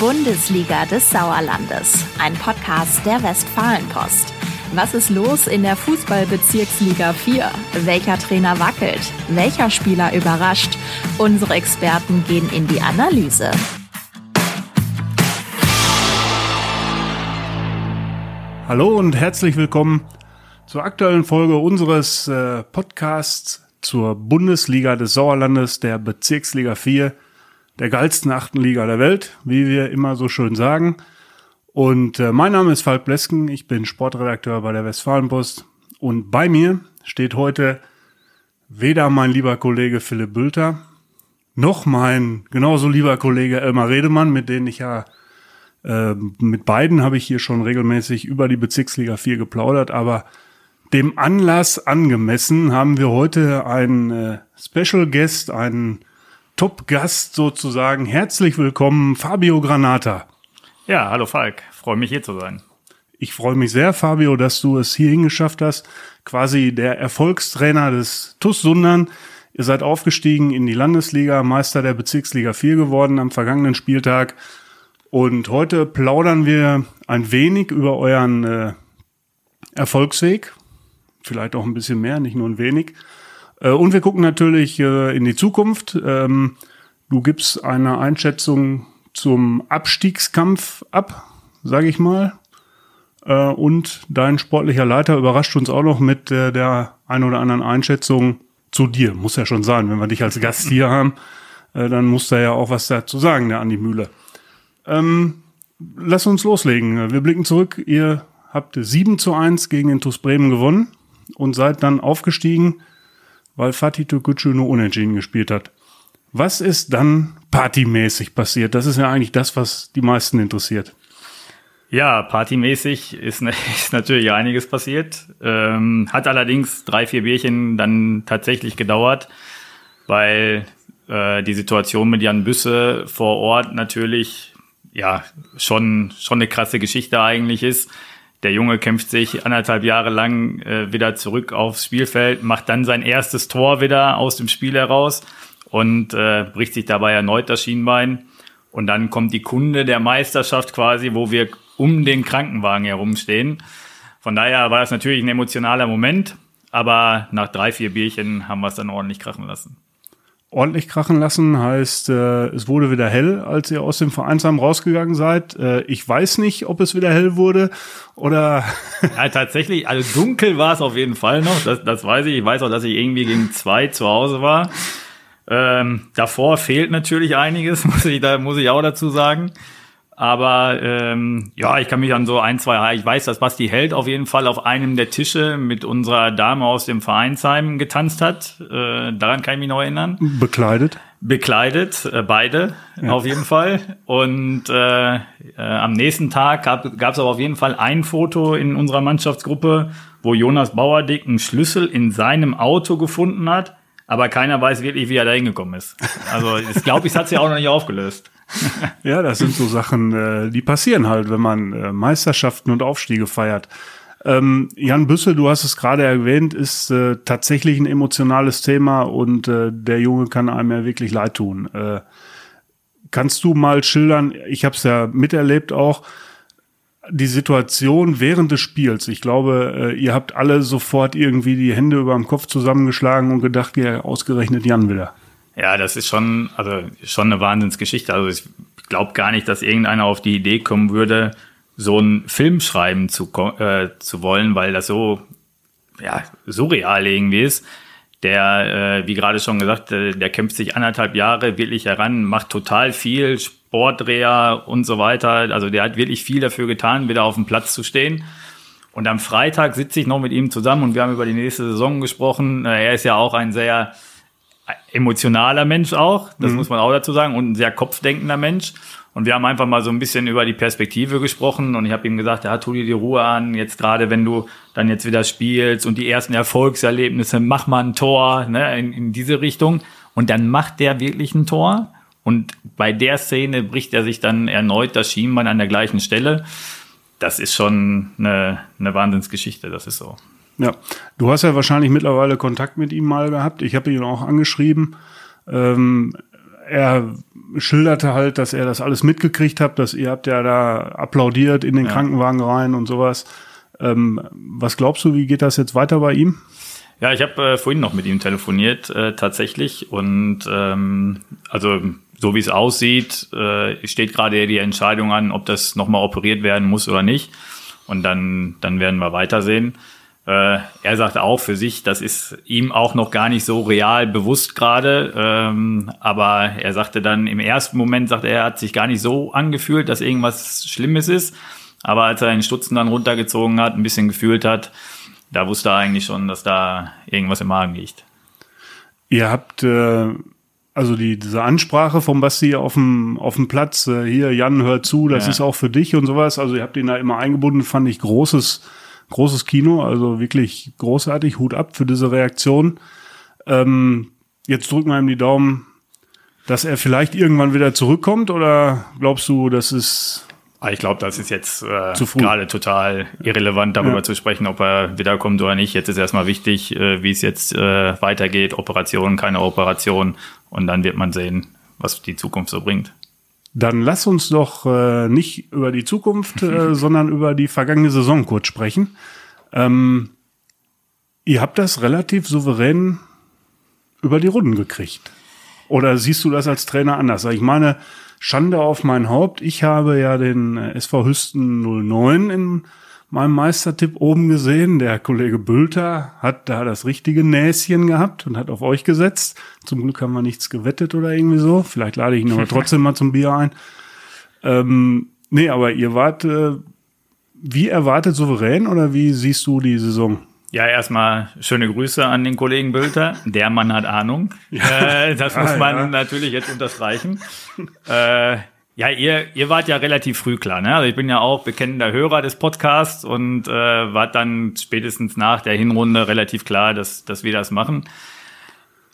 Bundesliga des Sauerlandes, ein Podcast der Westfalenpost. Was ist los in der Fußballbezirksliga 4? Welcher Trainer wackelt? Welcher Spieler überrascht? Unsere Experten gehen in die Analyse. Hallo und herzlich willkommen zur aktuellen Folge unseres äh, Podcasts zur Bundesliga des Sauerlandes, der Bezirksliga 4, der geilsten achten Liga der Welt, wie wir immer so schön sagen. Und äh, mein Name ist Falk Blesken, ich bin Sportredakteur bei der Westfalenpost und bei mir steht heute weder mein lieber Kollege Philipp Bülter, noch mein genauso lieber Kollege Elmar Redemann, mit denen ich ja äh, mit beiden habe ich hier schon regelmäßig über die Bezirksliga 4 geplaudert, aber dem Anlass angemessen haben wir heute einen äh, Special Guest, einen Top-Gast sozusagen. Herzlich willkommen, Fabio Granata. Ja, hallo Falk, freue mich hier zu sein. Ich freue mich sehr, Fabio, dass du es hierhin geschafft hast. Quasi der Erfolgstrainer des TUS Sundern. Ihr seid aufgestiegen in die Landesliga, Meister der Bezirksliga 4 geworden am vergangenen Spieltag. Und heute plaudern wir ein wenig über euren äh, Erfolgsweg. Vielleicht auch ein bisschen mehr, nicht nur ein wenig. Äh, und wir gucken natürlich äh, in die Zukunft. Ähm, du gibst eine Einschätzung zum Abstiegskampf ab, sage ich mal. Äh, und dein sportlicher Leiter überrascht uns auch noch mit der ein oder anderen Einschätzung zu dir. Muss ja schon sein, wenn wir dich als Gast hier haben, dann muss da ja auch was dazu sagen, der Andi Mühle. Ähm, lass uns loslegen. Wir blicken zurück. Ihr habt 7 zu 1 gegen den TuS Bremen gewonnen und seid dann aufgestiegen, weil Fatih Tokucu nur unentschieden gespielt hat. Was ist dann partymäßig passiert? Das ist ja eigentlich das, was die meisten interessiert. Ja, partymäßig ist, ist natürlich einiges passiert. Ähm, hat allerdings drei, vier Bierchen dann tatsächlich gedauert, weil äh, die Situation mit Jan Büsse vor Ort natürlich ja schon schon eine krasse Geschichte eigentlich ist. Der Junge kämpft sich anderthalb Jahre lang äh, wieder zurück aufs Spielfeld, macht dann sein erstes Tor wieder aus dem Spiel heraus und äh, bricht sich dabei erneut das Schienbein. Und dann kommt die Kunde der Meisterschaft quasi, wo wir um den Krankenwagen herumstehen. Von daher war das natürlich ein emotionaler Moment, aber nach drei, vier Bierchen haben wir es dann ordentlich krachen lassen ordentlich krachen lassen. Heißt, äh, es wurde wieder hell, als ihr aus dem Vereinsheim rausgegangen seid. Äh, ich weiß nicht, ob es wieder hell wurde oder. ja, tatsächlich, also dunkel war es auf jeden Fall noch. Das, das weiß ich. Ich weiß auch, dass ich irgendwie gegen zwei zu Hause war. Ähm, davor fehlt natürlich einiges, muss ich, da muss ich auch dazu sagen. Aber ähm, ja, ich kann mich an so ein, zwei, ich weiß, dass Basti Held auf jeden Fall auf einem der Tische mit unserer Dame aus dem Vereinsheim getanzt hat. Äh, daran kann ich mich noch erinnern. Bekleidet? Bekleidet, äh, beide ja. auf jeden Fall. Und äh, äh, am nächsten Tag gab es aber auf jeden Fall ein Foto in unserer Mannschaftsgruppe, wo Jonas Bauerdick einen Schlüssel in seinem Auto gefunden hat, aber keiner weiß wirklich, wie er da hingekommen ist. Also ich glaube, ich hat sich auch noch nicht aufgelöst. ja, das sind so Sachen, äh, die passieren halt, wenn man äh, Meisterschaften und Aufstiege feiert. Ähm, Jan Büssel, du hast es gerade erwähnt, ist äh, tatsächlich ein emotionales Thema und äh, der Junge kann einem ja wirklich leid tun. Äh, kannst du mal schildern, ich habe es ja miterlebt auch, die Situation während des Spiels. Ich glaube, äh, ihr habt alle sofort irgendwie die Hände über dem Kopf zusammengeschlagen und gedacht, ja, ausgerechnet Jan wieder. Ja, das ist schon, also schon eine Wahnsinnsgeschichte. Also ich glaube gar nicht, dass irgendeiner auf die Idee kommen würde, so einen Film schreiben zu, äh, zu wollen, weil das so ja, surreal irgendwie ist. Der, äh, wie gerade schon gesagt, äh, der kämpft sich anderthalb Jahre wirklich heran, macht total viel, Sportdreher und so weiter. Also der hat wirklich viel dafür getan, wieder auf dem Platz zu stehen. Und am Freitag sitze ich noch mit ihm zusammen und wir haben über die nächste Saison gesprochen. Äh, er ist ja auch ein sehr emotionaler Mensch auch, das mhm. muss man auch dazu sagen, und ein sehr kopfdenkender Mensch. Und wir haben einfach mal so ein bisschen über die Perspektive gesprochen und ich habe ihm gesagt, ja, tu dir die Ruhe an, jetzt gerade wenn du dann jetzt wieder spielst und die ersten Erfolgserlebnisse, mach mal ein Tor, ne, in, in diese Richtung. Und dann macht der wirklich ein Tor. Und bei der Szene bricht er sich dann erneut das Schienbein an der gleichen Stelle. Das ist schon eine, eine Wahnsinnsgeschichte, das ist so. Ja, du hast ja wahrscheinlich mittlerweile Kontakt mit ihm mal gehabt. Ich habe ihn auch angeschrieben. Ähm, er schilderte halt, dass er das alles mitgekriegt hat, dass ihr habt ja da applaudiert in den ja. Krankenwagen rein und sowas. Ähm, was glaubst du, wie geht das jetzt weiter bei ihm? Ja, ich habe äh, vorhin noch mit ihm telefoniert äh, tatsächlich und ähm, also so wie es aussieht, äh, steht gerade die Entscheidung an, ob das nochmal operiert werden muss oder nicht. Und dann, dann werden wir weitersehen. Äh, er sagt auch für sich, das ist ihm auch noch gar nicht so real bewusst gerade. Ähm, aber er sagte dann im ersten Moment, sagt er, er hat sich gar nicht so angefühlt, dass irgendwas Schlimmes ist. Aber als er den Stutzen dann runtergezogen hat, ein bisschen gefühlt hat, da wusste er eigentlich schon, dass da irgendwas im Magen liegt. Ihr habt äh, also die, diese Ansprache vom Basti auf dem, auf dem Platz, äh, hier, Jan, hör zu, das ja. ist auch für dich und sowas. Also ihr habt ihn da immer eingebunden, fand ich großes, großes Kino, also wirklich großartig, Hut ab für diese Reaktion. Ähm, jetzt drücken wir ihm die Daumen, dass er vielleicht irgendwann wieder zurückkommt oder glaubst du, das ist Ah, ich glaube, das ist jetzt äh, gerade total irrelevant, darüber ja. zu sprechen, ob er wiederkommt oder nicht. Jetzt ist erstmal wichtig, äh, wie es jetzt äh, weitergeht. Operation, keine Operation. Und dann wird man sehen, was die Zukunft so bringt. Dann lass uns doch äh, nicht über die Zukunft, äh, sondern über die vergangene Saison kurz sprechen. Ähm, ihr habt das relativ souverän über die Runden gekriegt. Oder siehst du das als Trainer anders? Ich meine, Schande auf mein Haupt. Ich habe ja den äh, SV Hüsten 09 in meinem Meistertipp oben gesehen. Der Kollege Bülter hat da das richtige Näschen gehabt und hat auf euch gesetzt. Zum Glück haben wir nichts gewettet oder irgendwie so. Vielleicht lade ich ihn aber trotzdem mal zum Bier ein. Ähm, nee, aber ihr wart äh, wie erwartet souverän oder wie siehst du die Saison? Ja, erstmal schöne Grüße an den Kollegen Bülter. Der Mann hat Ahnung. Ja. Äh, das muss man ja. natürlich jetzt unterstreichen. äh, ja, ihr, ihr wart ja relativ früh klar. Ne? Also ich bin ja auch bekennender Hörer des Podcasts und äh, wart dann spätestens nach der Hinrunde relativ klar, dass, dass wir das machen.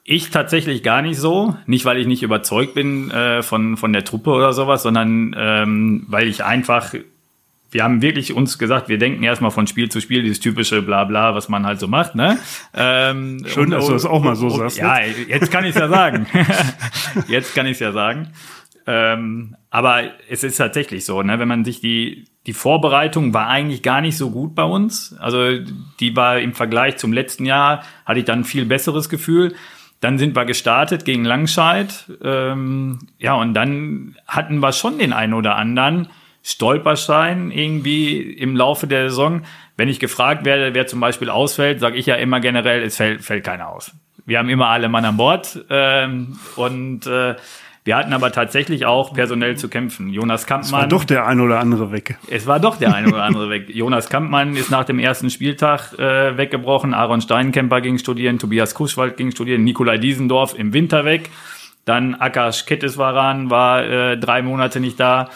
Ich tatsächlich gar nicht so. Nicht, weil ich nicht überzeugt bin äh, von, von der Truppe oder sowas, sondern ähm, weil ich einfach wir haben wirklich uns gesagt, wir denken erstmal von Spiel zu Spiel, dieses typische Blabla, was man halt so macht. Ne? Ähm, Schön, und, dass du das auch mal so und, sagst. Ja, jetzt kann ich es ja sagen. jetzt kann ich es ja sagen. Ähm, aber es ist tatsächlich so, ne? wenn man sich die, die Vorbereitung war eigentlich gar nicht so gut bei uns. Also die war im Vergleich zum letzten Jahr, hatte ich dann ein viel besseres Gefühl. Dann sind wir gestartet gegen Langscheid. Ähm, ja, und dann hatten wir schon den einen oder anderen, Stolperstein irgendwie im Laufe der Saison. Wenn ich gefragt werde, wer zum Beispiel ausfällt, sage ich ja immer generell, es fällt, fällt keiner aus. Wir haben immer alle Mann an Bord ähm, und äh, wir hatten aber tatsächlich auch personell zu kämpfen. Jonas Kampmann. Es war doch der ein oder andere weg. Es war doch der ein oder andere weg. Jonas Kampmann ist nach dem ersten Spieltag äh, weggebrochen. Aaron Steinkemper ging studieren. Tobias Kuschwald ging studieren. Nikolai Diesendorf im Winter weg. Dann Akash Ketteswaran war äh, drei Monate nicht da.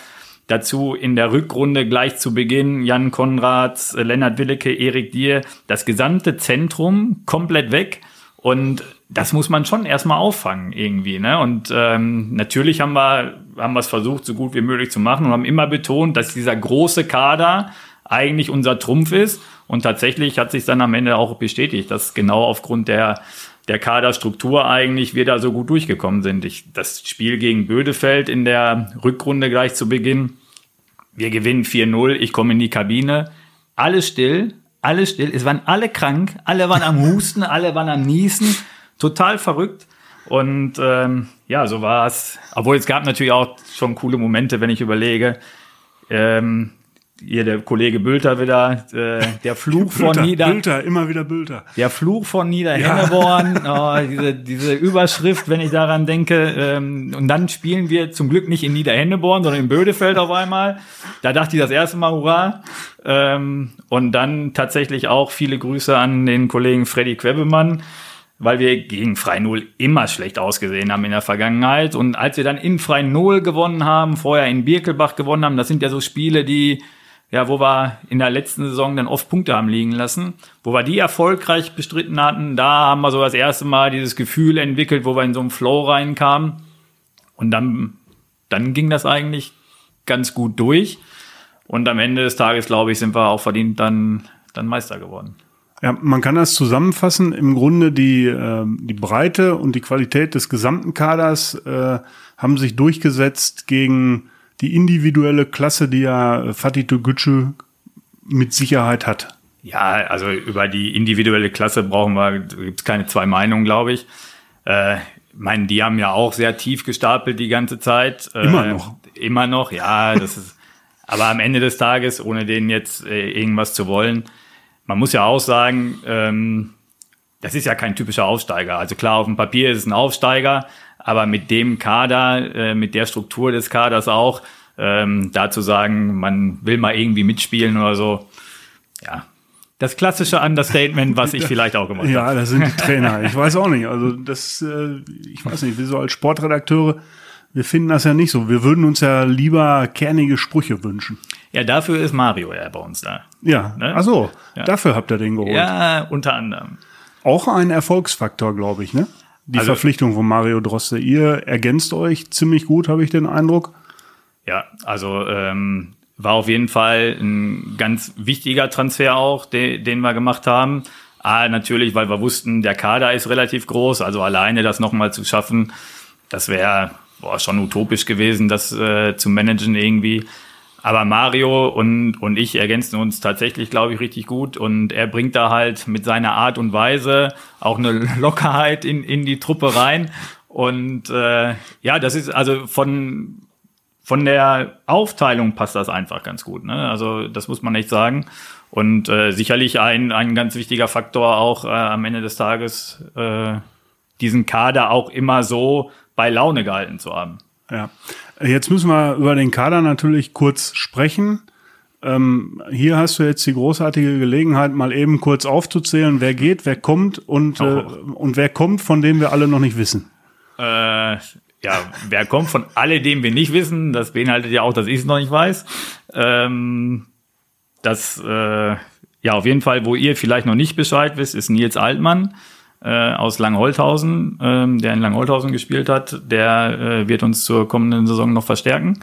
Dazu in der Rückrunde gleich zu Beginn Jan Konrads, äh, Lennart Willecke, Erik Dier, das gesamte Zentrum komplett weg. Und das muss man schon erstmal auffangen irgendwie. Ne? Und ähm, natürlich haben wir haben wir es versucht, so gut wie möglich zu machen und haben immer betont, dass dieser große Kader eigentlich unser Trumpf ist. Und tatsächlich hat sich dann am Ende auch bestätigt, dass genau aufgrund der der Kaderstruktur eigentlich wir da so gut durchgekommen sind. Ich, das Spiel gegen Bödefeld in der Rückrunde gleich zu Beginn wir gewinnen 4-0, ich komme in die Kabine, alles still, alles still, es waren alle krank, alle waren am Husten, alle waren am Niesen, total verrückt. Und ähm, ja, so war es. Obwohl es gab natürlich auch schon coole Momente, wenn ich überlege. Ähm, hier der Kollege Bülter wieder, äh, der Fluch Bülter, von Nieder... Bülter, immer wieder Bülter. Der Fluch von Niederhenneborn, ja. oh, diese, diese Überschrift, wenn ich daran denke. Ähm, und dann spielen wir zum Glück nicht in Niederhenneborn, sondern in Bödefeld auf einmal. Da dachte ich das erste Mal, hurra. Ähm, und dann tatsächlich auch viele Grüße an den Kollegen Freddy Quebemann, weil wir gegen Frei Null immer schlecht ausgesehen haben in der Vergangenheit. Und als wir dann in Frei Null gewonnen haben, vorher in Birkelbach gewonnen haben, das sind ja so Spiele, die ja, wo wir in der letzten Saison dann oft Punkte haben liegen lassen, wo wir die erfolgreich bestritten hatten, da haben wir so das erste Mal dieses Gefühl entwickelt, wo wir in so einen Flow reinkamen. Und dann, dann ging das eigentlich ganz gut durch. Und am Ende des Tages, glaube ich, sind wir auch verdient dann, dann Meister geworden. Ja, man kann das zusammenfassen. Im Grunde die, äh, die Breite und die Qualität des gesamten Kaders äh, haben sich durchgesetzt gegen die individuelle Klasse, die ja Fatih Togucu mit Sicherheit hat. Ja, also über die individuelle Klasse brauchen wir, gibt es keine zwei Meinungen, glaube ich. Äh, meine, die haben ja auch sehr tief gestapelt die ganze Zeit. Äh, immer noch. Immer noch, ja. Das ist, aber am Ende des Tages, ohne denen jetzt äh, irgendwas zu wollen, man muss ja auch sagen, ähm, das ist ja kein typischer Aufsteiger. Also klar, auf dem Papier ist es ein Aufsteiger, aber mit dem Kader, äh, mit der Struktur des Kaders auch, ähm, da zu sagen, man will mal irgendwie mitspielen oder so, ja, das klassische Understatement, was ich vielleicht auch gemacht habe. Ja, das sind die Trainer. Ich weiß auch nicht. Also das, äh, ich weiß nicht, wir so als Sportredakteure, wir finden das ja nicht so. Wir würden uns ja lieber kernige Sprüche wünschen. Ja, dafür ist Mario ja bei uns da. Ja, ne? ach so, ja. dafür habt ihr den geholt. Ja, unter anderem. Auch ein Erfolgsfaktor, glaube ich, ne? Die also, Verpflichtung von Mario Droste. Ihr ergänzt euch ziemlich gut, habe ich den Eindruck. Ja, also ähm, war auf jeden Fall ein ganz wichtiger Transfer auch, den, den wir gemacht haben. A, natürlich, weil wir wussten, der Kader ist relativ groß, also alleine das nochmal zu schaffen, das wäre schon utopisch gewesen, das äh, zu managen irgendwie. Aber Mario und, und ich ergänzen uns tatsächlich, glaube ich, richtig gut. Und er bringt da halt mit seiner Art und Weise auch eine Lockerheit in, in die Truppe rein. Und äh, ja, das ist also von, von der Aufteilung passt das einfach ganz gut. Ne? Also das muss man echt sagen. Und äh, sicherlich ein, ein ganz wichtiger Faktor auch äh, am Ende des Tages, äh, diesen Kader auch immer so bei Laune gehalten zu haben. Ja, jetzt müssen wir über den Kader natürlich kurz sprechen. Ähm, hier hast du jetzt die großartige Gelegenheit, mal eben kurz aufzuzählen, wer geht, wer kommt und, äh, und wer kommt, von dem wir alle noch nicht wissen. Äh, ja, wer kommt von alledem wir nicht wissen, das beinhaltet ja auch, dass ich es noch nicht weiß. Ähm, das, äh, ja, auf jeden Fall, wo ihr vielleicht noch nicht Bescheid wisst, ist Nils Altmann äh, aus Langholthausen, ähm, der in Langholthausen gespielt hat, der äh, wird uns zur kommenden Saison noch verstärken.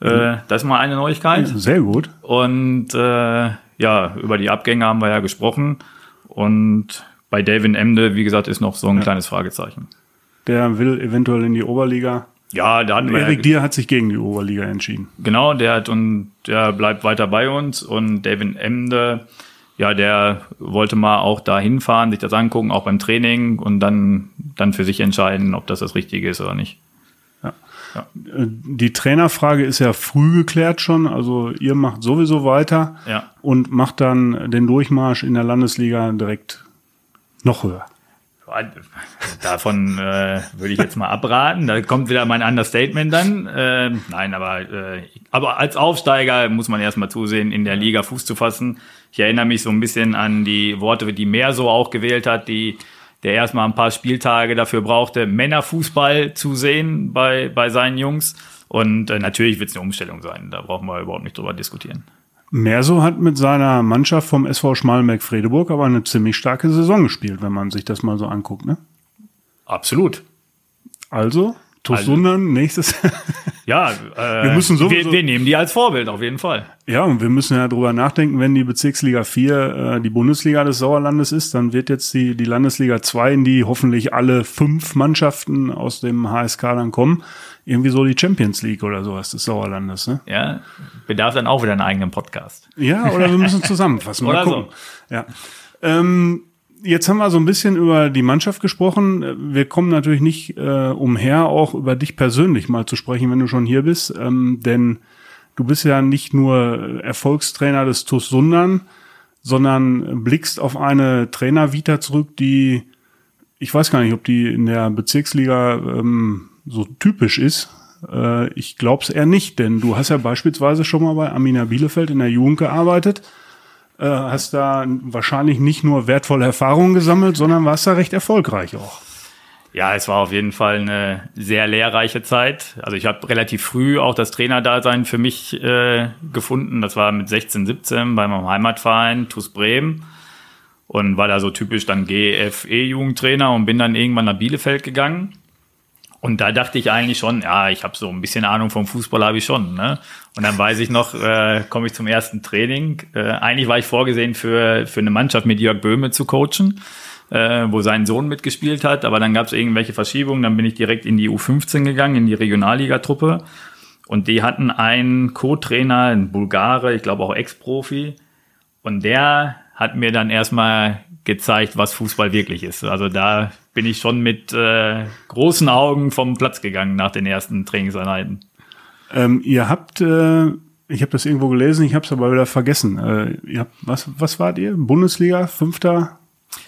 Äh, das ist mal eine Neuigkeit. Sehr gut. Und äh, ja, über die Abgänge haben wir ja gesprochen. Und bei David Emde, wie gesagt, ist noch so ein ja. kleines Fragezeichen. Der will eventuell in die Oberliga. Ja, da hatten wir Erik Dier hat sich gegen die Oberliga entschieden. Genau, der hat und der bleibt weiter bei uns und David Emde ja, der wollte mal auch da hinfahren, sich das angucken, auch beim Training und dann, dann für sich entscheiden, ob das das Richtige ist oder nicht. Ja. ja. Die Trainerfrage ist ja früh geklärt schon. Also ihr macht sowieso weiter ja. und macht dann den Durchmarsch in der Landesliga direkt noch höher. Davon äh, würde ich jetzt mal abraten. Da kommt wieder mein Understatement dann. Äh, nein, aber, äh, aber als Aufsteiger muss man erstmal zusehen, in der Liga Fuß zu fassen. Ich erinnere mich so ein bisschen an die Worte, die Mehr so auch gewählt hat, die der erstmal ein paar Spieltage dafür brauchte, Männerfußball zu sehen bei, bei seinen Jungs. Und äh, natürlich wird es eine Umstellung sein. Da brauchen wir überhaupt nicht drüber diskutieren. Merso hat mit seiner Mannschaft vom SV Schmalenberg-Fredeburg aber eine ziemlich starke Saison gespielt, wenn man sich das mal so anguckt, ne? Absolut. Also, Tosunan, also, nächstes. ja, äh, wir, müssen sowieso, wir, wir, nehmen die als Vorbild auf jeden Fall. Ja, und wir müssen ja drüber nachdenken, wenn die Bezirksliga 4 äh, die Bundesliga des Sauerlandes ist, dann wird jetzt die, die Landesliga 2, in die hoffentlich alle fünf Mannschaften aus dem HSK dann kommen, irgendwie so die Champions League oder sowas des Sauerlandes. Ne? Ja, bedarf dann auch wieder einen eigenen Podcast. Ja, oder wir müssen zusammenfassen. Mal oder gucken. So. Ja. Ähm, jetzt haben wir so ein bisschen über die Mannschaft gesprochen. Wir kommen natürlich nicht äh, umher, auch über dich persönlich mal zu sprechen, wenn du schon hier bist. Ähm, denn du bist ja nicht nur Erfolgstrainer des TuS Sundern, sondern blickst auf eine Trainervita zurück, die, ich weiß gar nicht, ob die in der Bezirksliga ähm, so typisch ist. Äh, ich glaube es eher nicht, denn du hast ja beispielsweise schon mal bei Amina Bielefeld in der Jugend gearbeitet äh, hast da wahrscheinlich nicht nur wertvolle Erfahrungen gesammelt, sondern warst da recht erfolgreich auch. Ja, es war auf jeden Fall eine sehr lehrreiche Zeit. Also ich habe relativ früh auch das Trainerdasein für mich äh, gefunden. Das war mit 16, 17 bei meinem Heimatverein TuS Bremen und war da so typisch dann GFE-Jugendtrainer und bin dann irgendwann nach Bielefeld gegangen Und da dachte ich eigentlich schon, ja, ich habe so ein bisschen Ahnung vom Fußball, habe ich schon. Ne? Und dann weiß ich noch, äh, komme ich zum ersten Training. Äh, eigentlich war ich vorgesehen, für, für eine Mannschaft mit Jörg Böhme zu coachen, äh, wo sein Sohn mitgespielt hat. Aber dann gab es irgendwelche Verschiebungen. Dann bin ich direkt in die U15 gegangen, in die Regionalligatruppe. Und die hatten einen Co-Trainer, einen Bulgare, ich glaube auch Ex-Profi. Und der hat mir dann erstmal gezeigt, was Fußball wirklich ist. Also da bin ich schon mit äh, großen Augen vom Platz gegangen nach den ersten Trainingseinheiten. Ähm, ihr habt, äh, ich habe das irgendwo gelesen, ich habe es aber wieder vergessen. Äh, ihr habt, was, was wart ihr? Bundesliga, Fünfter?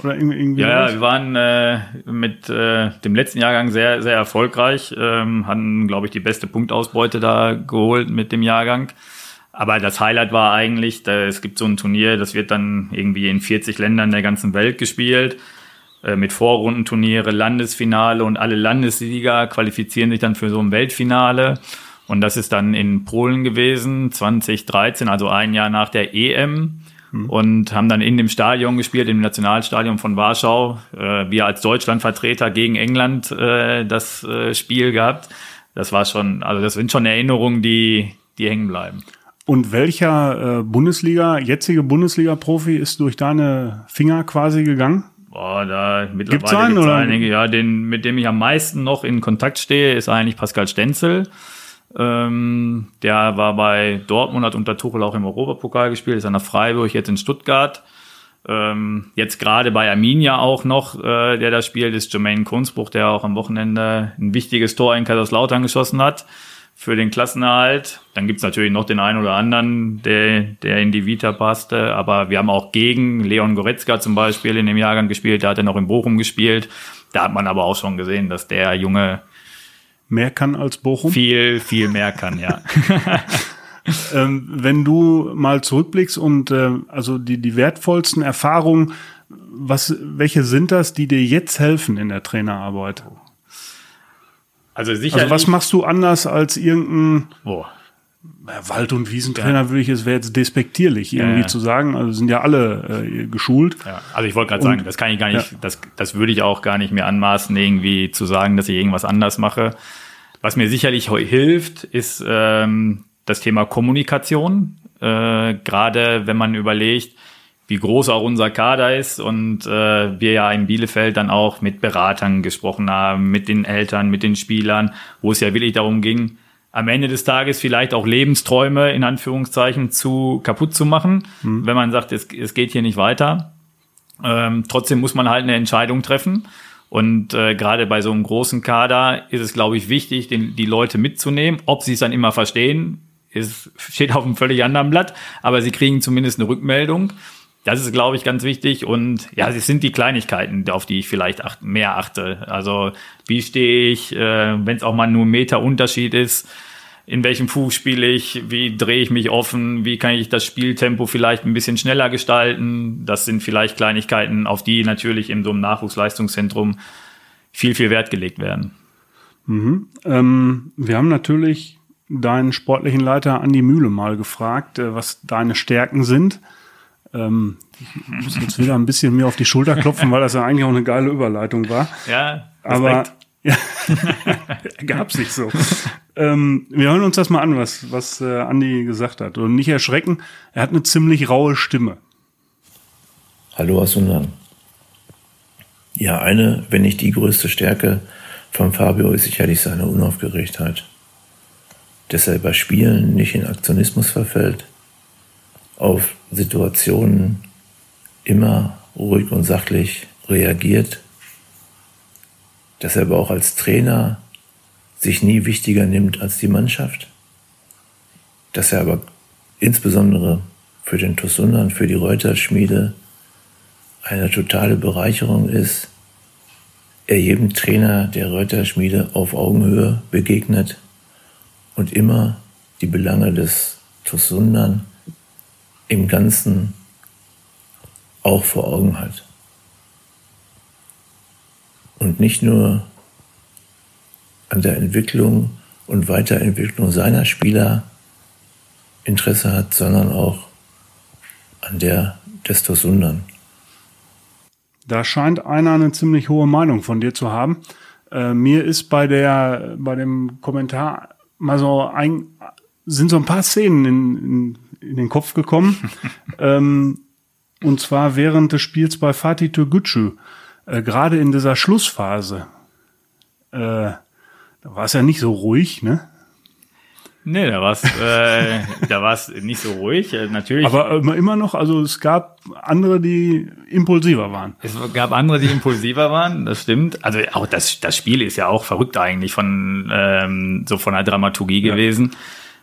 Oder irgendwie ja, ja, wir waren äh, mit äh, dem letzten Jahrgang sehr, sehr erfolgreich, ähm, hatten, glaube ich, die beste Punktausbeute da geholt mit dem Jahrgang. Aber das Highlight war eigentlich, da, es gibt so ein Turnier, das wird dann irgendwie in 40 Ländern der ganzen Welt gespielt, äh, mit Vorrundenturniere, Landesfinale und alle Landessieger qualifizieren sich dann für so ein Weltfinale. Und das ist dann in Polen gewesen, 2013, also ein Jahr nach der EM. Mhm. Und haben dann in dem Stadion gespielt, im Nationalstadion von Warschau. Äh, wir als Deutschlandvertreter gegen England äh, das Spiel gehabt. Das war schon, also das sind schon Erinnerungen, die, die hängen bleiben. Und welcher äh, Bundesliga, jetzige Bundesliga-Profi ist durch deine Finger quasi gegangen? Boah, da mittlerweile gibt's einen, gibt's einige. Ja, den, mit dem ich am meisten noch in Kontakt stehe, ist eigentlich Pascal Stenzel. Ähm, der war bei Dortmund, hat unter Tuchel auch im Europapokal gespielt, ist an der Freiburg, jetzt in Stuttgart. Ähm, jetzt gerade bei Arminia auch noch, äh, der da spielt, ist Jermaine Kunzbruch, der auch am Wochenende ein wichtiges Tor in Kaiserslautern geschossen hat für den Klassenerhalt. Dann gibt's natürlich noch den einen oder anderen, der, der in die Vita passte. Aber wir haben auch gegen Leon Goretzka zum Beispiel in dem Jahrgang gespielt. Der hat ja noch in Bochum gespielt. Da hat man aber auch schon gesehen, dass der Junge mehr kann als Bochum. Viel, viel mehr kann, ja. ähm, wenn du mal zurückblickst und äh, also die, die wertvollsten Erfahrungen, was, welche sind das, die dir jetzt helfen in der Trainerarbeit? Also sicherlich. Also was machst du anders als irgendein Boah. Wald- und Wiesentrainer ja. würde ich, es wäre jetzt despektierlich irgendwie ja, ja. zu sagen. Also sind ja alle äh, geschult. Ja, also ich wollte gerade sagen, das kann ich gar nicht, das, das würde ich auch gar nicht mehr anmaßen, irgendwie zu sagen, dass ich irgendwas anders mache. Was mir sicherlich hilft, ist ähm, das Thema Kommunikation. Äh, Gerade wenn man überlegt, wie groß auch unser Kader ist und äh, wir ja in Bielefeld dann auch mit Beratern gesprochen haben, mit den Eltern, mit den Spielern, wo es ja wirklich darum ging, am Ende des Tages vielleicht auch Lebensträume in Anführungszeichen zu kaputt zu machen, mhm. wenn man sagt, es, es geht hier nicht weiter. Ähm, trotzdem muss man halt eine Entscheidung treffen. Und äh, gerade bei so einem großen Kader ist es, glaube ich, wichtig, den, die Leute mitzunehmen. Ob sie es dann immer verstehen, ist, steht auf einem völlig anderen Blatt, aber sie kriegen zumindest eine Rückmeldung. Das ist, glaube ich, ganz wichtig. Und ja, es sind die Kleinigkeiten, auf die ich vielleicht acht, mehr achte. Also wie stehe ich, äh, wenn es auch mal nur ein Meter Unterschied ist, in welchem Fuß spiele ich, wie drehe ich mich offen, wie kann ich das Spieltempo vielleicht ein bisschen schneller gestalten. Das sind vielleicht Kleinigkeiten, auf die natürlich in so einem Nachwuchsleistungszentrum viel, viel Wert gelegt werden. Mhm. Ähm, wir haben natürlich deinen sportlichen Leiter Andi Mühle mal gefragt, äh, was deine Stärken sind. Ähm, ich muss jetzt wieder ein bisschen mir auf die Schulter klopfen, weil das ja eigentlich auch eine geile Überleitung war. Ja, aber ja, gab sich so. ähm, wir hören uns das mal an, was, was äh, Andi gesagt hat. Und nicht erschrecken, er hat eine ziemlich raue Stimme. Hallo aus Ungarn. Ja, eine, wenn nicht die größte Stärke von Fabio ist sicherlich seine Unaufgeregtheit. Dass er bei Spielen nicht in Aktionismus verfällt, auf Situationen immer ruhig und sachlich reagiert, dass er aber auch als Trainer sich nie wichtiger nimmt als die Mannschaft, dass er aber insbesondere für den Tosundan, für die Reuterschmiede eine totale Bereicherung ist, er jedem Trainer der Reuterschmiede auf Augenhöhe begegnet und immer die Belange des Tosundan im Ganzen auch vor Augen hat. Und nicht nur an der Entwicklung und Weiterentwicklung seiner Spieler Interesse hat, sondern auch an der des Tosundern. Da scheint einer eine ziemlich hohe Meinung von dir zu haben. Äh, mir ist bei der, bei dem Kommentar mal so ein, sind so ein paar Szenen in, in, in den Kopf gekommen. ähm, und zwar während des Spiels bei Fatih Türgücü, äh, gerade in dieser Schlussphase. Äh, da war es ja nicht so ruhig, ne? Nee, da war es äh, da war's nicht so ruhig. Äh, natürlich. Aber immer noch, also es gab andere, die impulsiver waren. Es gab andere, die impulsiver waren, das stimmt. Also auch das, das Spiel ist ja auch verrückt eigentlich von ähm, so von der Dramaturgie ja. gewesen.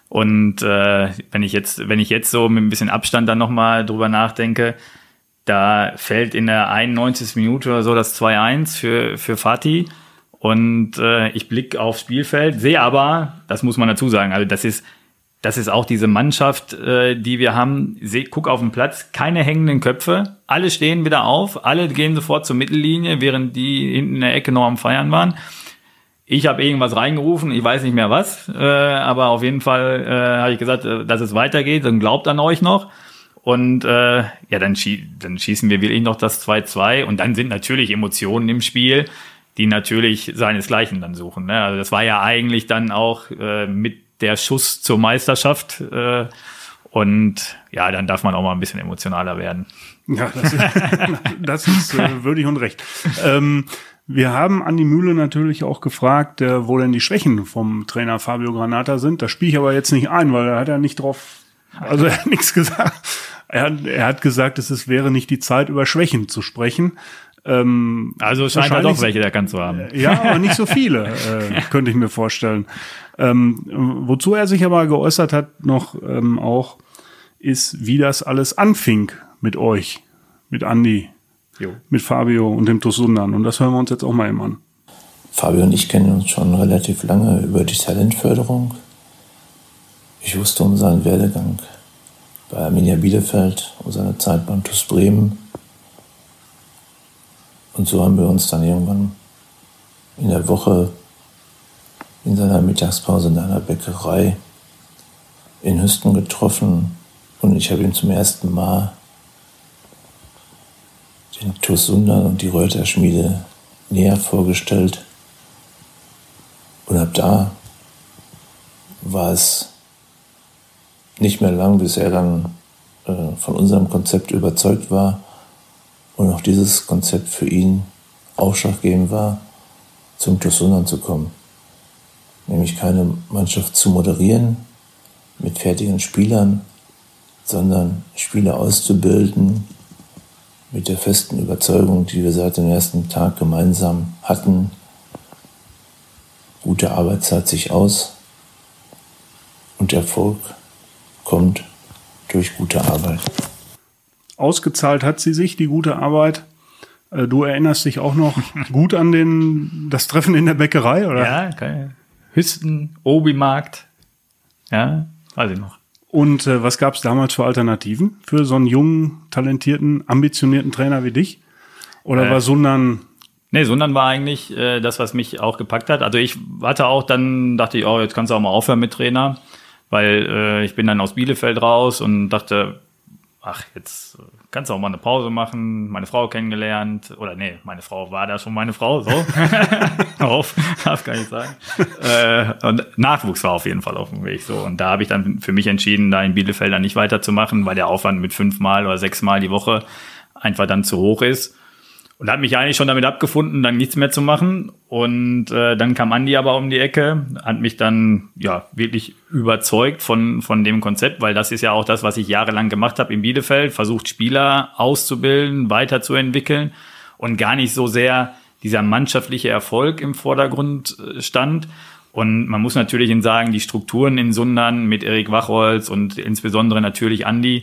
Und äh, wenn ich jetzt, wenn ich jetzt so mit ein bisschen Abstand dann nochmal drüber nachdenke, da fällt in der 91. Minute oder so das 2-1 für, für Fatih. Und äh, ich blicke aufs Spielfeld, sehe aber, das muss man dazu sagen, also das ist, das ist auch diese Mannschaft, äh, die wir haben. Seh, guck auf den Platz, keine hängenden Köpfe, alle stehen wieder auf, alle gehen sofort zur Mittellinie, während die hinten in der Ecke noch am Feiern waren. Ich habe irgendwas reingerufen, ich weiß nicht mehr was, äh, aber auf jeden Fall äh, habe ich gesagt, äh, dass es weitergeht und glaubt an euch noch. Und äh, ja, dann, schie dann schießen wir wirklich noch das 2-2 und dann sind natürlich Emotionen im Spiel die natürlich seinesgleichen dann suchen. Ne? Also das war ja eigentlich dann auch äh, mit der Schuss zur Meisterschaft. Äh, und ja, dann darf man auch mal ein bisschen emotionaler werden. Ja, das ist, das ist äh, würdig und recht. Ähm, wir haben an die Mühle natürlich auch gefragt, äh, wo denn die Schwächen vom Trainer Fabio Granata sind. Das spiele ich aber jetzt nicht ein, weil er hat ja nicht drauf, also er hat nichts gesagt. Er hat, er hat gesagt, es wäre nicht die Zeit, über Schwächen zu sprechen. Ähm, also scheint er doch welche erkannt zu haben. Ja, aber nicht so viele, äh, könnte ich mir vorstellen. Ähm, wozu er sich aber geäußert hat, noch ähm, auch, ist, wie das alles anfing mit euch, mit Andi, jo. mit Fabio und dem Tosundan. Und das hören wir uns jetzt auch mal eben an. Fabio und ich kennen uns schon relativ lange über die Talentförderung. Ich wusste um seinen Werdegang bei Arminia Bielefeld, um seine Zeit beim TuS Bremen und so haben wir uns dann irgendwann in der Woche in seiner Mittagspause in einer Bäckerei in Hüsten getroffen und ich habe ihm zum ersten Mal den TuS Sundern und die Reuter-Schmiede näher vorgestellt. Und ab da war es nicht mehr lang, bis er dann äh, von unserem Konzept überzeugt war und auch dieses Konzept für ihn ausschlaggebend war, zum Tosundan zu kommen. Nämlich keine Mannschaft zu moderieren mit fertigen Spielern, sondern Spieler auszubilden mit der festen Überzeugung, die wir seit dem ersten Tag gemeinsam hatten. Gute Arbeit zahlt sich aus und Erfolg kommt durch gute Arbeit ausgezahlt hat sie sich, die gute Arbeit. Äh, du erinnerst dich auch noch gut an den, das Treffen in der Bäckerei, oder? Ja, okay. Hüsten, Obi-Markt. Ja, weiß ich noch. Und äh, was gab es damals für Alternativen für so einen jungen, talentierten, ambitionierten Trainer wie dich? Oder äh, war Sundern Nee, Sundern war eigentlich äh, das, was mich auch gepackt hat. Also ich hatte auch dann, dachte ich, oh, jetzt kannst du auch mal aufhören mit Trainer, weil äh, ich bin dann aus Bielefeld raus und dachte, ach, jetzt kannst du auch mal eine Pause machen, meine Frau kennengelernt, oder nee, meine Frau war da schon meine Frau, so. auf, darf gar nicht sagen. Äh, und Nachwuchs war auf jeden Fall auf dem Weg, so. Und da habe ich dann für mich entschieden, da in Bielefeld dann nicht weiterzumachen, weil der Aufwand mit fünfmal oder sechsmal die Woche einfach dann zu hoch ist. Und hat mich eigentlich schon damit abgefunden, dann nichts mehr zu machen. Und äh, dann kam Andi aber um die Ecke, hat mich dann ja wirklich überzeugt von, von dem Konzept, weil das ist ja auch das, was ich jahrelang gemacht habe in Bielefeld, versucht Spieler auszubilden, weiterzuentwickeln und gar nicht so sehr dieser mannschaftliche Erfolg im Vordergrund äh, stand. Und man muss natürlich sagen, die Strukturen in Sundern mit Erik Wachholz und insbesondere natürlich Andi,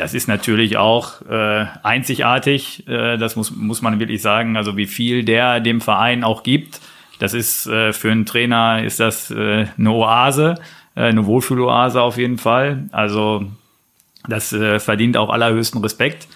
das ist natürlich auch äh, einzigartig. Äh, das muss, muss man wirklich sagen. Also wie viel der dem Verein auch gibt. Das ist äh, für einen Trainer ist das äh, eine Oase, äh, eine Wohlfühloase auf jeden Fall. Also das äh, verdient auch allerhöchsten Respekt.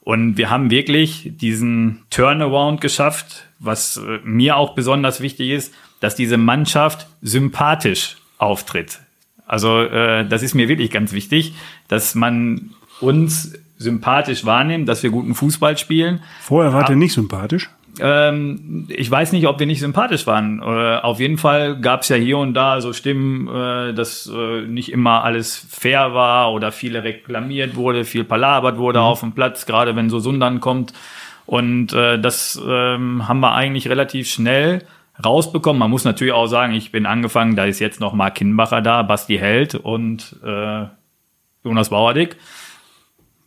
Und wir haben wirklich diesen Turnaround geschafft, was äh, mir auch besonders wichtig ist, dass diese Mannschaft sympathisch auftritt. Also äh, das ist mir wirklich ganz wichtig, dass man uns sympathisch wahrnehmen, dass wir guten Fußball spielen. Vorher war der nicht sympathisch? Ähm, ich weiß nicht, ob wir nicht sympathisch waren. Äh, auf jeden Fall gab es ja hier und da so Stimmen, äh, dass äh, nicht immer alles fair war oder viele reklamiert wurde, viel palabert wurde mhm. auf dem Platz, gerade wenn so Sundern kommt. Und äh, das ähm, haben wir eigentlich relativ schnell rausbekommen. Man muss natürlich auch sagen, ich bin angefangen, da ist jetzt noch Mark Kinbacher da, Basti Held und äh, Jonas Bauerdick.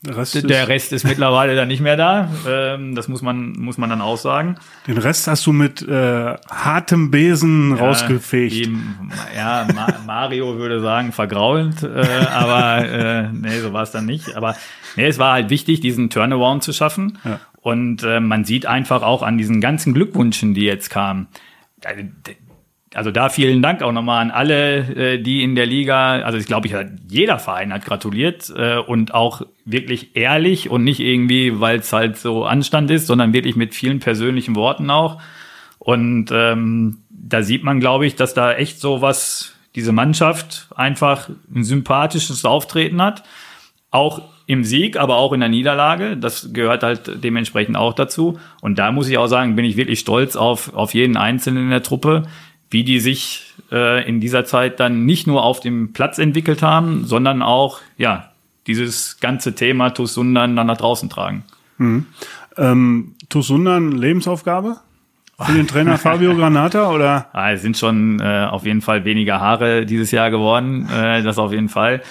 Der Rest, der Rest ist mittlerweile dann nicht mehr da. Ähm, das muss man, muss man dann auch sagen. Den Rest hast du mit äh, hartem Besen ja, rausgefegt. Die, ja, Ma Mario würde sagen, vergraulend, äh, aber äh, nee, so war es dann nicht. Aber nee, es war halt wichtig, diesen Turnaround zu schaffen. Ja. Und äh, man sieht einfach auch an diesen ganzen Glückwünschen, die jetzt kamen, also da vielen Dank auch nochmal an alle, äh, die in der Liga, also ich glaube, ich jeder Verein hat gratuliert äh, und auch wirklich ehrlich und nicht irgendwie, weil es halt so Anstand ist, sondern wirklich mit vielen persönlichen Worten auch. Und ähm, da sieht man, glaube ich, dass da echt so was, diese Mannschaft einfach ein sympathisches Auftreten hat. Auch im Sieg, aber auch in der Niederlage. Das gehört halt dementsprechend auch dazu. Und da muss ich auch sagen, bin ich wirklich stolz auf, auf jeden Einzelnen in der Truppe, wie die sich äh, in dieser Zeit dann nicht nur auf dem Platz entwickelt haben, sondern auch, ja, dieses ganze Thema TuS Sundern dann nach draußen tragen. Mhm. Ähm, TuS Sundern Lebensaufgabe? Für den Trainer Fabio Granata oder? Ah, es sind schon äh, auf jeden Fall weniger Haare dieses Jahr geworden, äh, das auf jeden Fall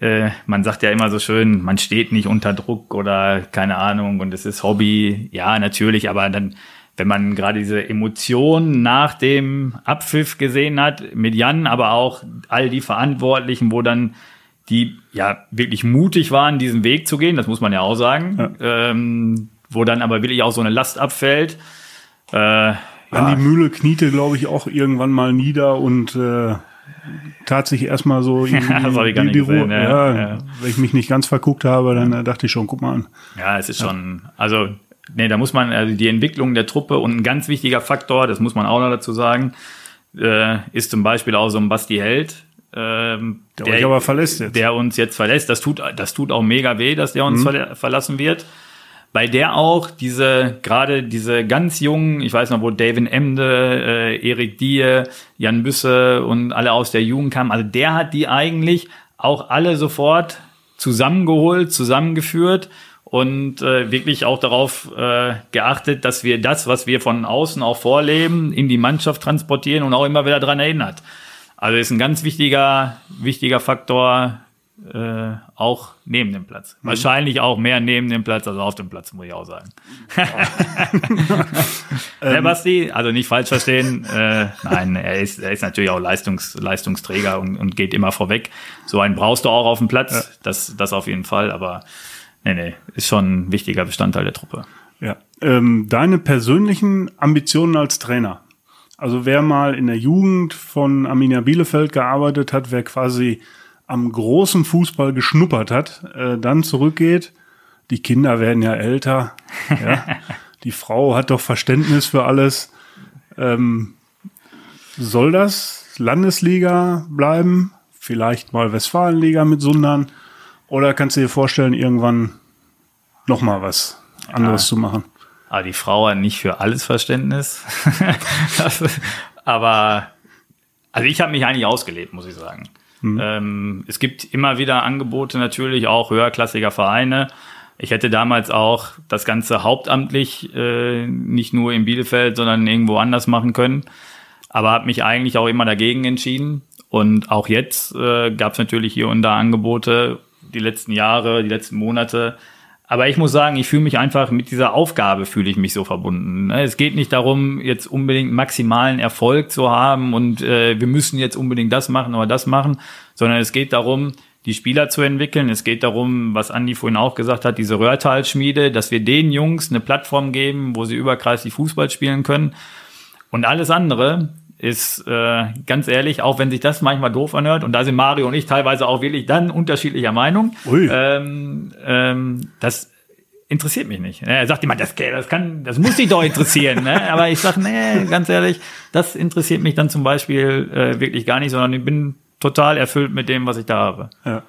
äh, man sagt ja immer so schön, man steht nicht unter Druck oder keine Ahnung und es ist Hobby. Ja, natürlich, aber dann, wenn man gerade diese Emotionen nach dem Abpfiff gesehen hat, mit Jan, aber auch all die Verantwortlichen, wo dann die ja wirklich mutig waren, diesen Weg zu gehen, das muss man ja auch sagen, ja. ähm, wo dann aber wirklich auch so eine Last abfällt. Äh, ja. An die Mühle kniete, glaube ich, auch irgendwann mal nieder und äh, tat sich erstmal so gar die, die Ruhe. Ja, ja, ja, Wenn ich mich nicht ganz verguckt habe, dann äh, dachte ich schon, guck mal an. Ja, es ist schon, also, nee, da muss man, also die Entwicklung der Truppe und ein ganz wichtiger Faktor, das muss man auch noch dazu sagen, äh, ist zum Beispiel auch so ein Basti Held, ähm, der, der, aber verlässt jetzt. der uns jetzt verlässt. Das tut, das tut auch mega weh, dass der uns mhm. verlassen wird bei der auch diese, gerade diese ganz jungen, ich weiß noch, wo David Emde, äh, Erik Die, Jan Büsse und alle aus der Jugend kamen, also der hat die eigentlich auch alle sofort zusammengeholt, zusammengeführt und äh, wirklich auch darauf äh, geachtet, dass wir das, was wir von außen auch vorleben, in die Mannschaft transportieren und auch immer wieder dran erinnert. Also ist ein ganz wichtiger, wichtiger Faktor äh, auch neben dem Platz. Mhm. Wahrscheinlich auch mehr neben dem Platz als auf dem Platz, muss ich auch sagen. Der Basti, also nicht falsch verstehen. Äh, nein, er ist, er ist natürlich auch Leistungs, Leistungsträger und, und geht immer vorweg. So einen brauchst du auch auf dem Platz, ja. das, das auf jeden Fall, aber nee, nee, ist schon ein wichtiger Bestandteil der Truppe. Ja. Ähm, deine persönlichen Ambitionen als Trainer. Also wer mal in der Jugend von Arminia Bielefeld gearbeitet hat, wer quasi am großen Fußball geschnuppert hat, äh, dann zurückgeht. Die Kinder werden ja älter. ja. Die Frau hat doch Verständnis für alles. Ähm, soll das Landesliga bleiben? Vielleicht mal Westfalenliga mit Sundern? Oder kannst du dir vorstellen, irgendwann noch mal was anderes ja. zu machen? Aber die Frau hat nicht für alles Verständnis. aber also ich habe mich eigentlich ausgelebt, muss ich sagen. Mhm. Ähm, es gibt immer wieder Angebote natürlich, auch höherklassiger Vereine. Ich hätte damals auch das Ganze hauptamtlich äh, nicht nur in Bielefeld, sondern irgendwo anders machen können. Aber habe mich eigentlich auch immer dagegen entschieden. Und auch jetzt äh, gab es natürlich hier und da Angebote, die letzten Jahre, die letzten Monate, aber ich muss sagen, ich fühle mich einfach mit dieser Aufgabe fühle ich mich so verbunden. Ne? Es geht nicht darum, jetzt unbedingt maximalen Erfolg zu haben und äh, wir müssen jetzt unbedingt das machen oder das machen, sondern es geht darum, die Spieler zu entwickeln. Es geht darum, was Andi vorhin auch gesagt hat, diese Röhrtalschmiede, dass wir den Jungs eine Plattform geben, wo sie überkreislich Fußball spielen können. Und alles andere, ist äh, ganz ehrlich, auch wenn sich das manchmal doof anhört, und da sind Mario und ich teilweise auch wirklich dann unterschiedlicher Meinung, ähm, ähm, das interessiert mich nicht. Er sagt immer, das, das kann, das muss dich doch interessieren. ne? Aber ich sage, nee, ganz ehrlich, das interessiert mich dann zum Beispiel äh, wirklich gar nicht, sondern ich bin total erfüllt mit dem, was ich da habe. Ja.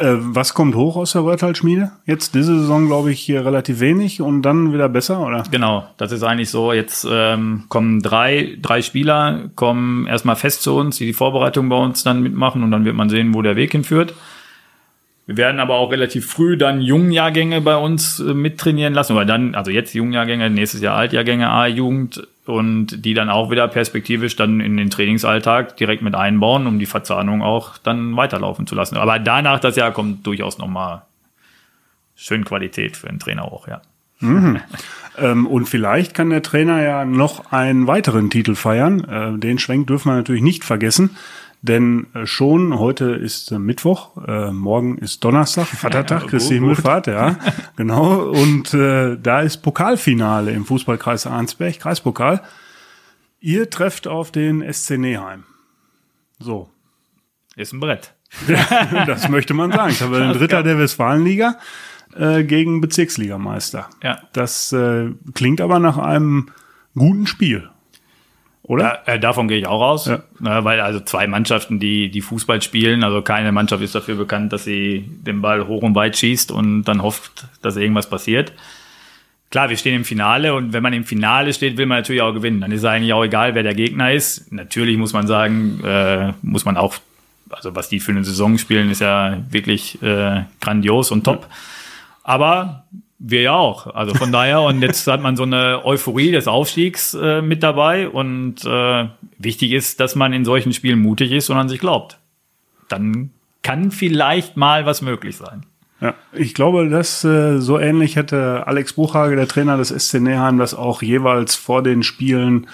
Äh, was kommt hoch aus der Röhrtal-Schmiede? Jetzt diese Saison, glaube ich, hier relativ wenig und dann wieder besser, oder? Genau, das ist eigentlich so. Jetzt ähm, kommen drei, drei Spieler, kommen erstmal fest zu uns, die die Vorbereitung bei uns dann mitmachen und dann wird man sehen, wo der Weg hinführt. Wir werden aber auch relativ früh dann Jungjahrgänge bei uns äh, mittrainieren lassen, oder dann, also jetzt Jungjahrgänge, nächstes Jahr Altjahrgänge A-Jugend und die dann auch wieder perspektivisch dann in den Trainingsalltag direkt mit einbauen, um die Verzahnung auch dann weiterlaufen zu lassen. Aber danach das Jahr kommt durchaus nochmal schön Qualität für einen Trainer auch, ja. Mhm. ähm, und vielleicht kann der Trainer ja noch einen weiteren Titel feiern. Äh, den Schwenk dürfen wir natürlich nicht vergessen. Denn äh, schon heute ist äh, Mittwoch, äh, morgen ist Donnerstag, Vatertag, Christi Himmelfahrt, ja, genau. Und äh, da ist Pokalfinale im Fußballkreis Arnsberg, Kreispokal. Ihr trefft auf den SC Neheim. So. Ist ein Brett. das möchte man sagen. Ich habe den Dritter der Westfalenliga äh, gegen Bezirksligameister. Ja. Das äh, klingt aber nach einem guten Spiel oder? Ja, äh, davon gehe ich auch aus, ja. ne, weil also zwei Mannschaften, die die Fußball spielen, also keine Mannschaft ist dafür bekannt, dass sie den Ball hoch und weit schießt und dann hofft, dass irgendwas passiert. Klar, wir stehen im Finale und wenn man im Finale steht, will man natürlich auch gewinnen. Dann ist es eigentlich auch egal, wer der Gegner ist. Natürlich muss man sagen, äh, muss man auch, also was die für eine Saison spielen, ist ja wirklich äh, grandios und top. Aber wir ja auch. Also von daher, und jetzt hat man so eine Euphorie des Aufstiegs äh, mit dabei. Und äh, wichtig ist, dass man in solchen Spielen mutig ist und an sich glaubt. Dann kann vielleicht mal was möglich sein. Ja, ich glaube, dass äh, so ähnlich hätte Alex Buchhage, der Trainer des SC Neheim, das auch jeweils vor den Spielen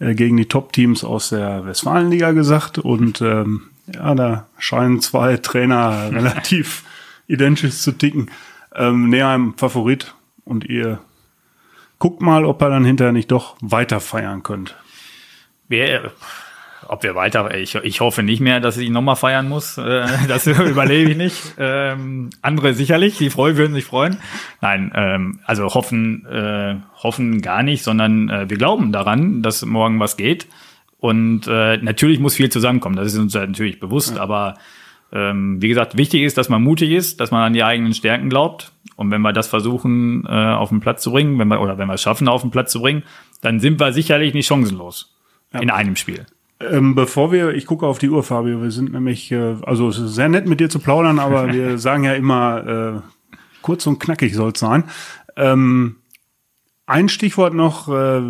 äh, gegen die Top-Teams aus der Westfalenliga gesagt. Und ähm, ja, da scheinen zwei Trainer relativ identisch zu ticken ähm, Neheim Favorit und ihr guckt mal, ob ihr dann hinterher nicht doch weiter feiern könnt. Wir, ob wir weiter, ich, ich hoffe nicht mehr, dass ich nochmal feiern muss. Äh, das überlebe ich nicht. Ähm, andere sicherlich, die freuen, würden sich freuen. Nein, ähm, also hoffen, äh, hoffen gar nicht, sondern äh, wir glauben daran, dass morgen was geht. Und äh, natürlich muss viel zusammenkommen, das ist uns natürlich bewusst, ja. aber ähm, wie gesagt, wichtig ist, dass man mutig ist, dass man an die eigenen Stärken glaubt. Und wenn wir das versuchen, äh, auf den Platz zu bringen, wenn wir, oder wenn wir es schaffen, auf den Platz zu bringen, dann sind wir sicherlich nicht chancenlos ja. in einem Spiel. Ähm, bevor wir, ich gucke auf die Uhr, Fabio, wir sind nämlich, äh, also es ist sehr nett mit dir zu plaudern, aber wir sagen ja immer, äh, kurz und knackig soll es sein. Ähm, ein Stichwort noch, äh,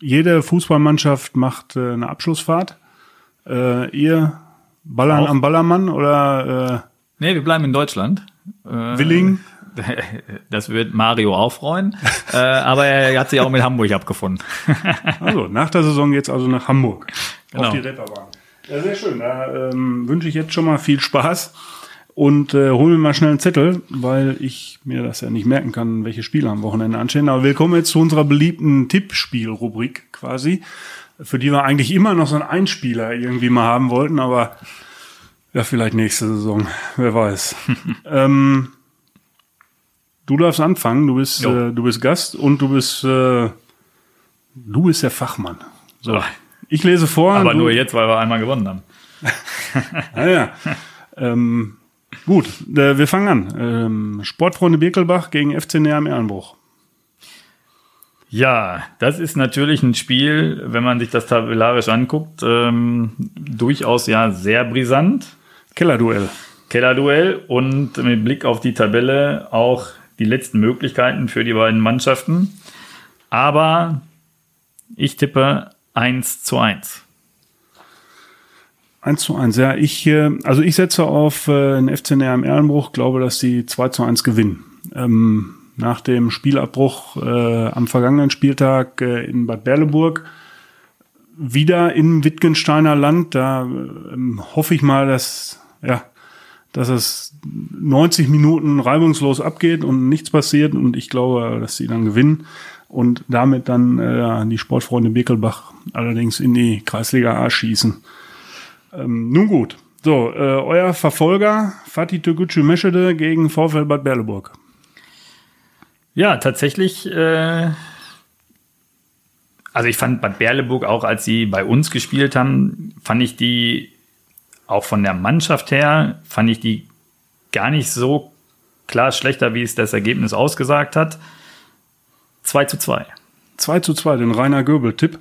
jede Fußballmannschaft macht äh, eine Abschlussfahrt. Äh, ihr Ballern Auch? am Ballermann oder? Äh, nee, wir bleiben in Deutschland. Äh, Willing? Das wird Mario aufreuen, äh, aber er hat sich auch mit Hamburg abgefunden. also, nach der Saison jetzt also nach Hamburg. Genau. Auf die Reeperbahn. Ja, sehr schön. Da ähm, wünsche ich jetzt schon mal viel Spaß und äh, hol mir mal schnell einen Zettel, weil ich mir das ja nicht merken kann, welche Spiele am Wochenende anstehen. Aber willkommen jetzt zu unserer beliebten Tippspiel-Rubrik quasi für die wir eigentlich immer noch so einen Einspieler irgendwie mal haben wollten, aber ja, vielleicht nächste Saison, wer weiß. ähm, du darfst anfangen, du bist, äh, du bist Gast und du bist, äh, du bist der Fachmann. So, ich lese vor. Aber nur jetzt, weil wir einmal gewonnen haben. naja. ähm, gut, äh, wir fangen an. Ähm, Sportfreunde Birkelbach gegen FC Näher am Ehrenbruch. Ja, das ist natürlich ein Spiel, wenn man sich das tabellarisch anguckt, ähm, durchaus ja sehr brisant. Kellerduell. Kellerduell und mit Blick auf die Tabelle auch die letzten Möglichkeiten für die beiden Mannschaften. Aber ich tippe 1 zu 1. 1 zu 1, ja. Ich, äh, also ich setze auf äh, den FC Näher im Ehrenbruch, glaube, dass die 2 zu 1 gewinnen. Ähm, nach dem Spielabbruch äh, am vergangenen Spieltag äh, in Bad Berleburg wieder im Wittgensteiner Land. Da ähm, hoffe ich mal, dass, ja, dass es 90 Minuten reibungslos abgeht und nichts passiert. Und ich glaube, dass sie dann gewinnen und damit dann äh, die Sportfreunde Birkelbach allerdings in die Kreisliga A schießen. Ähm, nun gut. So, äh, euer Verfolger Fatih Togucu Meschede gegen VfL Bad Berleburg. Ja, tatsächlich. Äh, also ich fand Bad Berleburg auch, als sie bei uns gespielt haben, fand ich die auch von der Mannschaft her, fand ich die gar nicht so klar schlechter, wie es das Ergebnis ausgesagt hat. 2 zu 2. 2 zu 2, den Rainer Göbel-Tipp.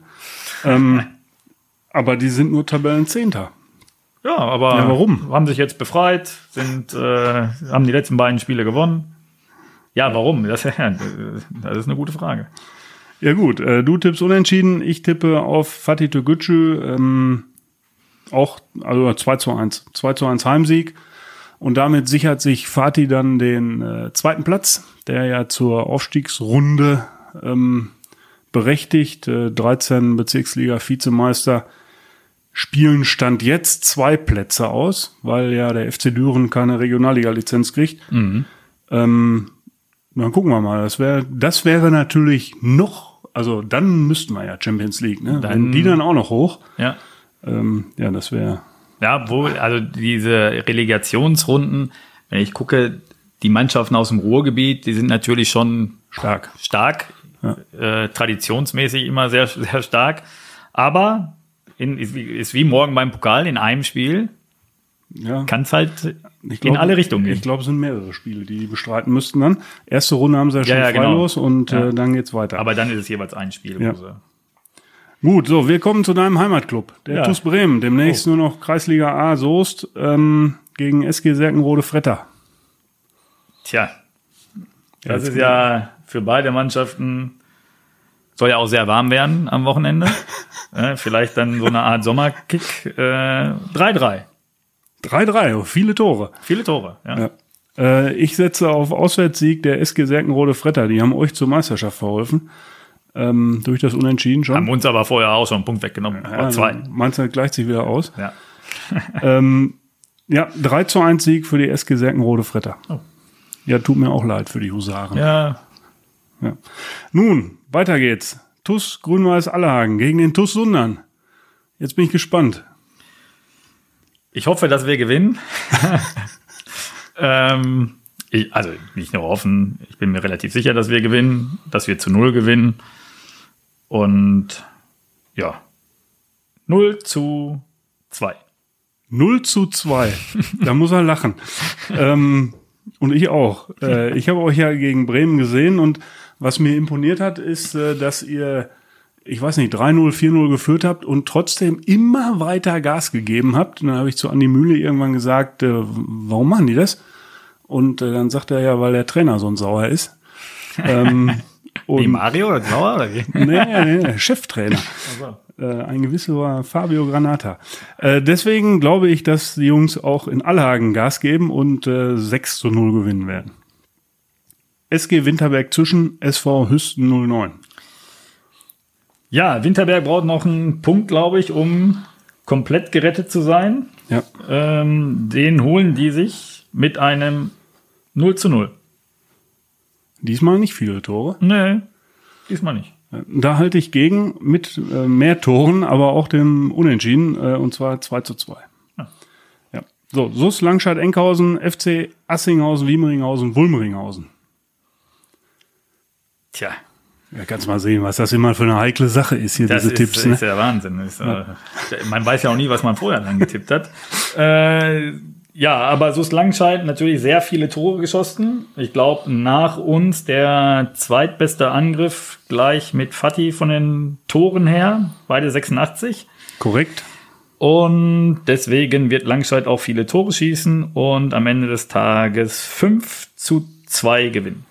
ähm, aber die sind nur Tabellenzehnter. Ja, aber Ja, warum? haben sich jetzt befreit, sind, äh, haben die letzten beiden Spiele gewonnen. Ja, warum? Das, das ist eine gute Frage. Ja gut, äh, du tippst unentschieden, ich tippe auf Fatih Tegucü, ähm, auch also 2 zu 1. 2 zu 1 Heimsieg. Und damit sichert sich Fatih dann den äh, zweiten Platz, der ja zur Aufstiegsrunde ähm, berechtigt. Äh, 13 Bezirksliga-Vizemeister spielen Stand jetzt zwei Plätze aus, weil ja der FC Düren keine Regionalliga-Lizenz kriegt. Ähm, dann gucken wir mal. Das wäre, das wäre natürlich noch, also dann müssten wir ja Champions League, ne? Dann- Wenn die dann auch noch hoch. Ja. Ähm, ja, das wäre. Ja, wohl, also diese Relegationsrunden, wenn ich gucke, die Mannschaften aus dem Ruhrgebiet, die sind natürlich schon Stark. stark, äh, traditionsmäßig immer sehr, sehr stark. Aber in, ist, wie, ist wie morgen beim Pokal in einem Spiel, Ja. kann es halt Ich in alle Richtungen gehen. Ich glaube, es sind mehrere Spiele, die die bestreiten müssten dann. Erste Runde haben sie ja schon ja, genau. freilos und Ja. äh, dann geht's weiter. Aber dann ist es jeweils ein Spiel. Ja. Gut, so, wir kommen zu deinem Heimatclub, der Ja. TuS Bremen. Demnächst Oh. nur noch Kreisliga A Soest ähm, gegen SG Serkenrode Fretter. tja, das ist ja für beide Mannschaften, soll ja auch sehr warm werden am Wochenende. vielleicht dann so eine Art Sommerkick. Äh, 3-3. 3-3, oh, viele Tore. Viele Tore. Ja. Ja. Äh, ich setze auf Auswärtssieg der SG Serkenrode Fretter. Die haben euch zur Meisterschaft verholfen. Ähm, durch das Unentschieden schon. Haben uns aber vorher auch schon einen Punkt weggenommen. Ja, zwei. Meinst du, gleicht sich wieder aus? Ja. ähm, ja, 3 zu 1 Sieg für die SG Serkenrode Fretter. Oh. Ja, tut mir auch leid für die Husaren. ja. Ja. Nun, weiter geht's. TUS Grün-Weiß Allerhagen gegen den TUS Sundern. Jetzt bin ich gespannt. Ich hoffe, dass wir gewinnen. ähm, ich, also nicht nur hoffen, ich bin mir relativ sicher, dass wir gewinnen, dass wir zu null gewinnen. Und ja, 0 zu 2. 0 zu 2. da muss er lachen. ähm, und ich auch. Äh, ich habe euch ja gegen Bremen gesehen und was mir imponiert hat, ist, äh, dass ihr, ich weiß nicht, 3-0, 4-0 geführt habt und trotzdem immer weiter Gas gegeben habt. Und dann habe ich zu Andi Mühle irgendwann gesagt, äh, warum machen die das? Und äh, dann sagt er ja, weil der Trainer so ein Sauer ist. ähm, Wie Mario oder Sauer oder wie? nee, nee, Cheftrainer. Äh, ein gewisser Fabio Granata. Äh, deswegen glaube ich, dass die Jungs auch in Allhagen Gas geben und äh, 6 zu 0 gewinnen werden. SG Winterberg zwischen SV Hüsten 09. Ja, Winterberg braucht noch einen Punkt, glaube ich, um komplett gerettet zu sein. Ja. Ähm, den holen die sich mit einem 0 zu 0. Diesmal nicht viele Tore. Nee, diesmal nicht. Da halte ich gegen mit äh, mehr Toren, aber auch dem Unentschieden, äh, und zwar 2 zu 2. Ja. Ja. So, Sus, Langscheid, Enkhausen, FC Assinghausen, Wiemeringhausen, Wulmeringhausen. Tja, Ja, kannst mal sehen, was das immer für eine heikle Sache ist hier, das diese ist, Tipps. ist Ne? ja Wahnsinn. Ist, äh, man weiß ja auch nie, was man vorher dann getippt hat. Äh, ja, aber Sus Langscheid natürlich sehr viele Tore geschossen. Ich glaube, nach uns der zweitbeste Angriff gleich mit Fatih von den Toren her. Beide 86. Korrekt. Und deswegen wird Langscheid auch viele Tore schießen und am Ende des Tages 5 zu 2 gewinnen.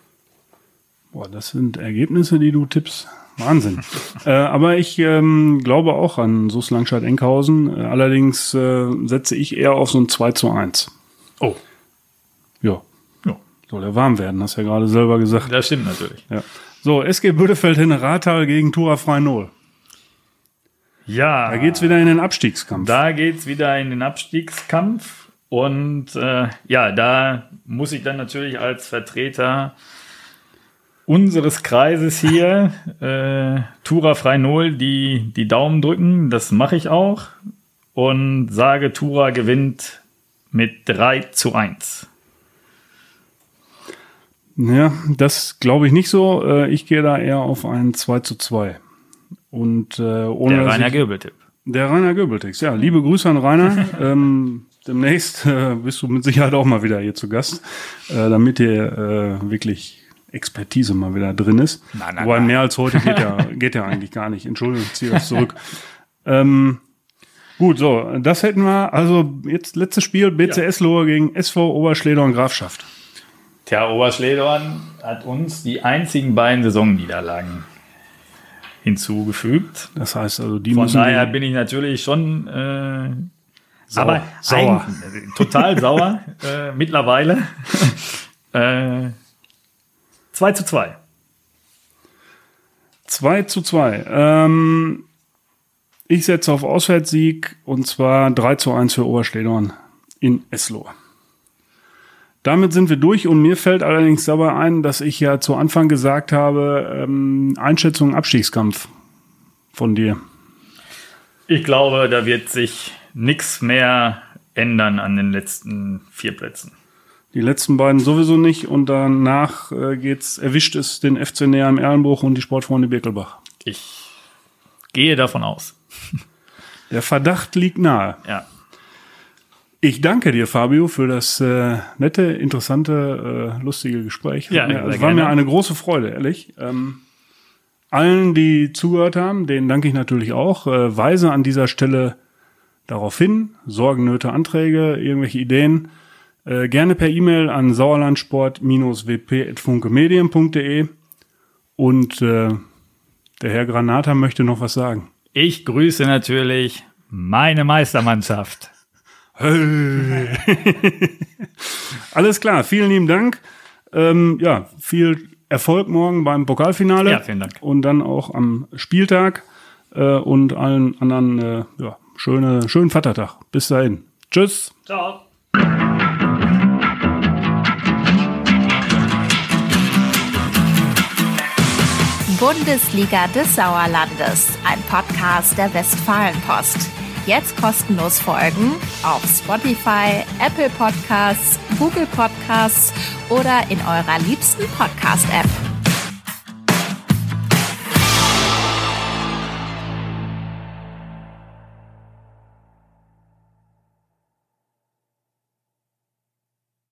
Boah, das sind Ergebnisse, die du tippst. Wahnsinn. äh, aber ich ähm, glaube auch an Sus Langscheid Enkhausen. Äh, allerdings äh, setze ich eher auf so ein 2 zu 1. Oh, Ja, ja, soll ja warm werden, hast ja gerade selber gesagt. das stimmt natürlich. Ja. So, SG Bödefeld in Rathal gegen Tura Freinol. Ja, Da geht's wieder in den Abstiegskampf. Da geht's wieder in den Abstiegskampf. Und äh, ja, da muss ich dann natürlich als Vertreter unseres Kreises hier, äh, Tura Freinol, die, die Daumen drücken. Das mache ich auch. Und sage, Tura gewinnt mit 3 zu 1. Ja, das glaube ich nicht so. Äh, ich gehe da eher auf ein 2 zu 2. Und äh, ohne Der Rainer Göbel-Tipp. Der Rainer Göbeltex, ja. Liebe Grüße an Rainer. ähm, demnächst äh, bist du mit Sicherheit auch mal wieder hier zu Gast, äh, damit dir äh, wirklich Expertise mal wieder drin ist. Nein, nein, Wobei nein. mehr als heute geht ja, geht ja eigentlich gar nicht. Entschuldigung, ich ziehe das zurück. ähm, gut, so, das hätten wir. Also jetzt letztes Spiel, BCS Lohe gegen SV Oberschledorn Grafschaft. Tja, Oberschledorn hat uns die einzigen beiden Saisonniederlagen hinzugefügt. Das heißt also, die Von müssen daher bin ich natürlich schon äh, Sauer. aber Sauer. äh, total sauer äh, mittlerweile. äh, 2 zu 2. 2 zu 2. Ähm, ich setze auf Auswärtssieg und zwar 3 zu 1 für Oberschledorn in Eslohe. Damit sind wir durch und mir fällt allerdings dabei ein, dass ich ja zu Anfang gesagt habe, ähm, Einschätzung Abstiegskampf von dir. Ich glaube, da wird sich nichts mehr ändern an den letzten vier Plätzen. Die letzten beiden sowieso nicht und danach äh, geht's, erwischt es den FC Näher im Erlenbruch und die Sportfreunde Birkelbach. Ich gehe davon aus. Der Verdacht liegt nahe. Ja. Ich danke dir, Fabio, für das äh, nette, interessante, äh, lustige Gespräch. Ja, mir- es war mir eine große Freude, ehrlich. Ähm, allen, die zugehört haben, denen danke ich natürlich auch. Äh, weise an dieser Stelle darauf hin, Sorgen, Nöte, Anträge, irgendwelche Ideen, äh, gerne per E-Mail an sauerlandsport-wp.funkemedien.de und äh, der Herr Granata möchte noch was sagen. Ich grüße natürlich meine Meistermannschaft. Alles klar, vielen lieben Dank. Ähm, ja, viel Erfolg morgen beim Pokalfinale. Ja, vielen Dank. Und dann auch am Spieltag äh, und allen anderen äh, ja, schöne, schönen Vatertag. Bis dahin. Tschüss. Ciao. Bundesliga des Sauerlandes, ein Podcast der Westfalenpost. Jetzt kostenlos folgen auf Spotify, Apple Podcasts, Google Podcasts oder in eurer liebsten Podcast-App.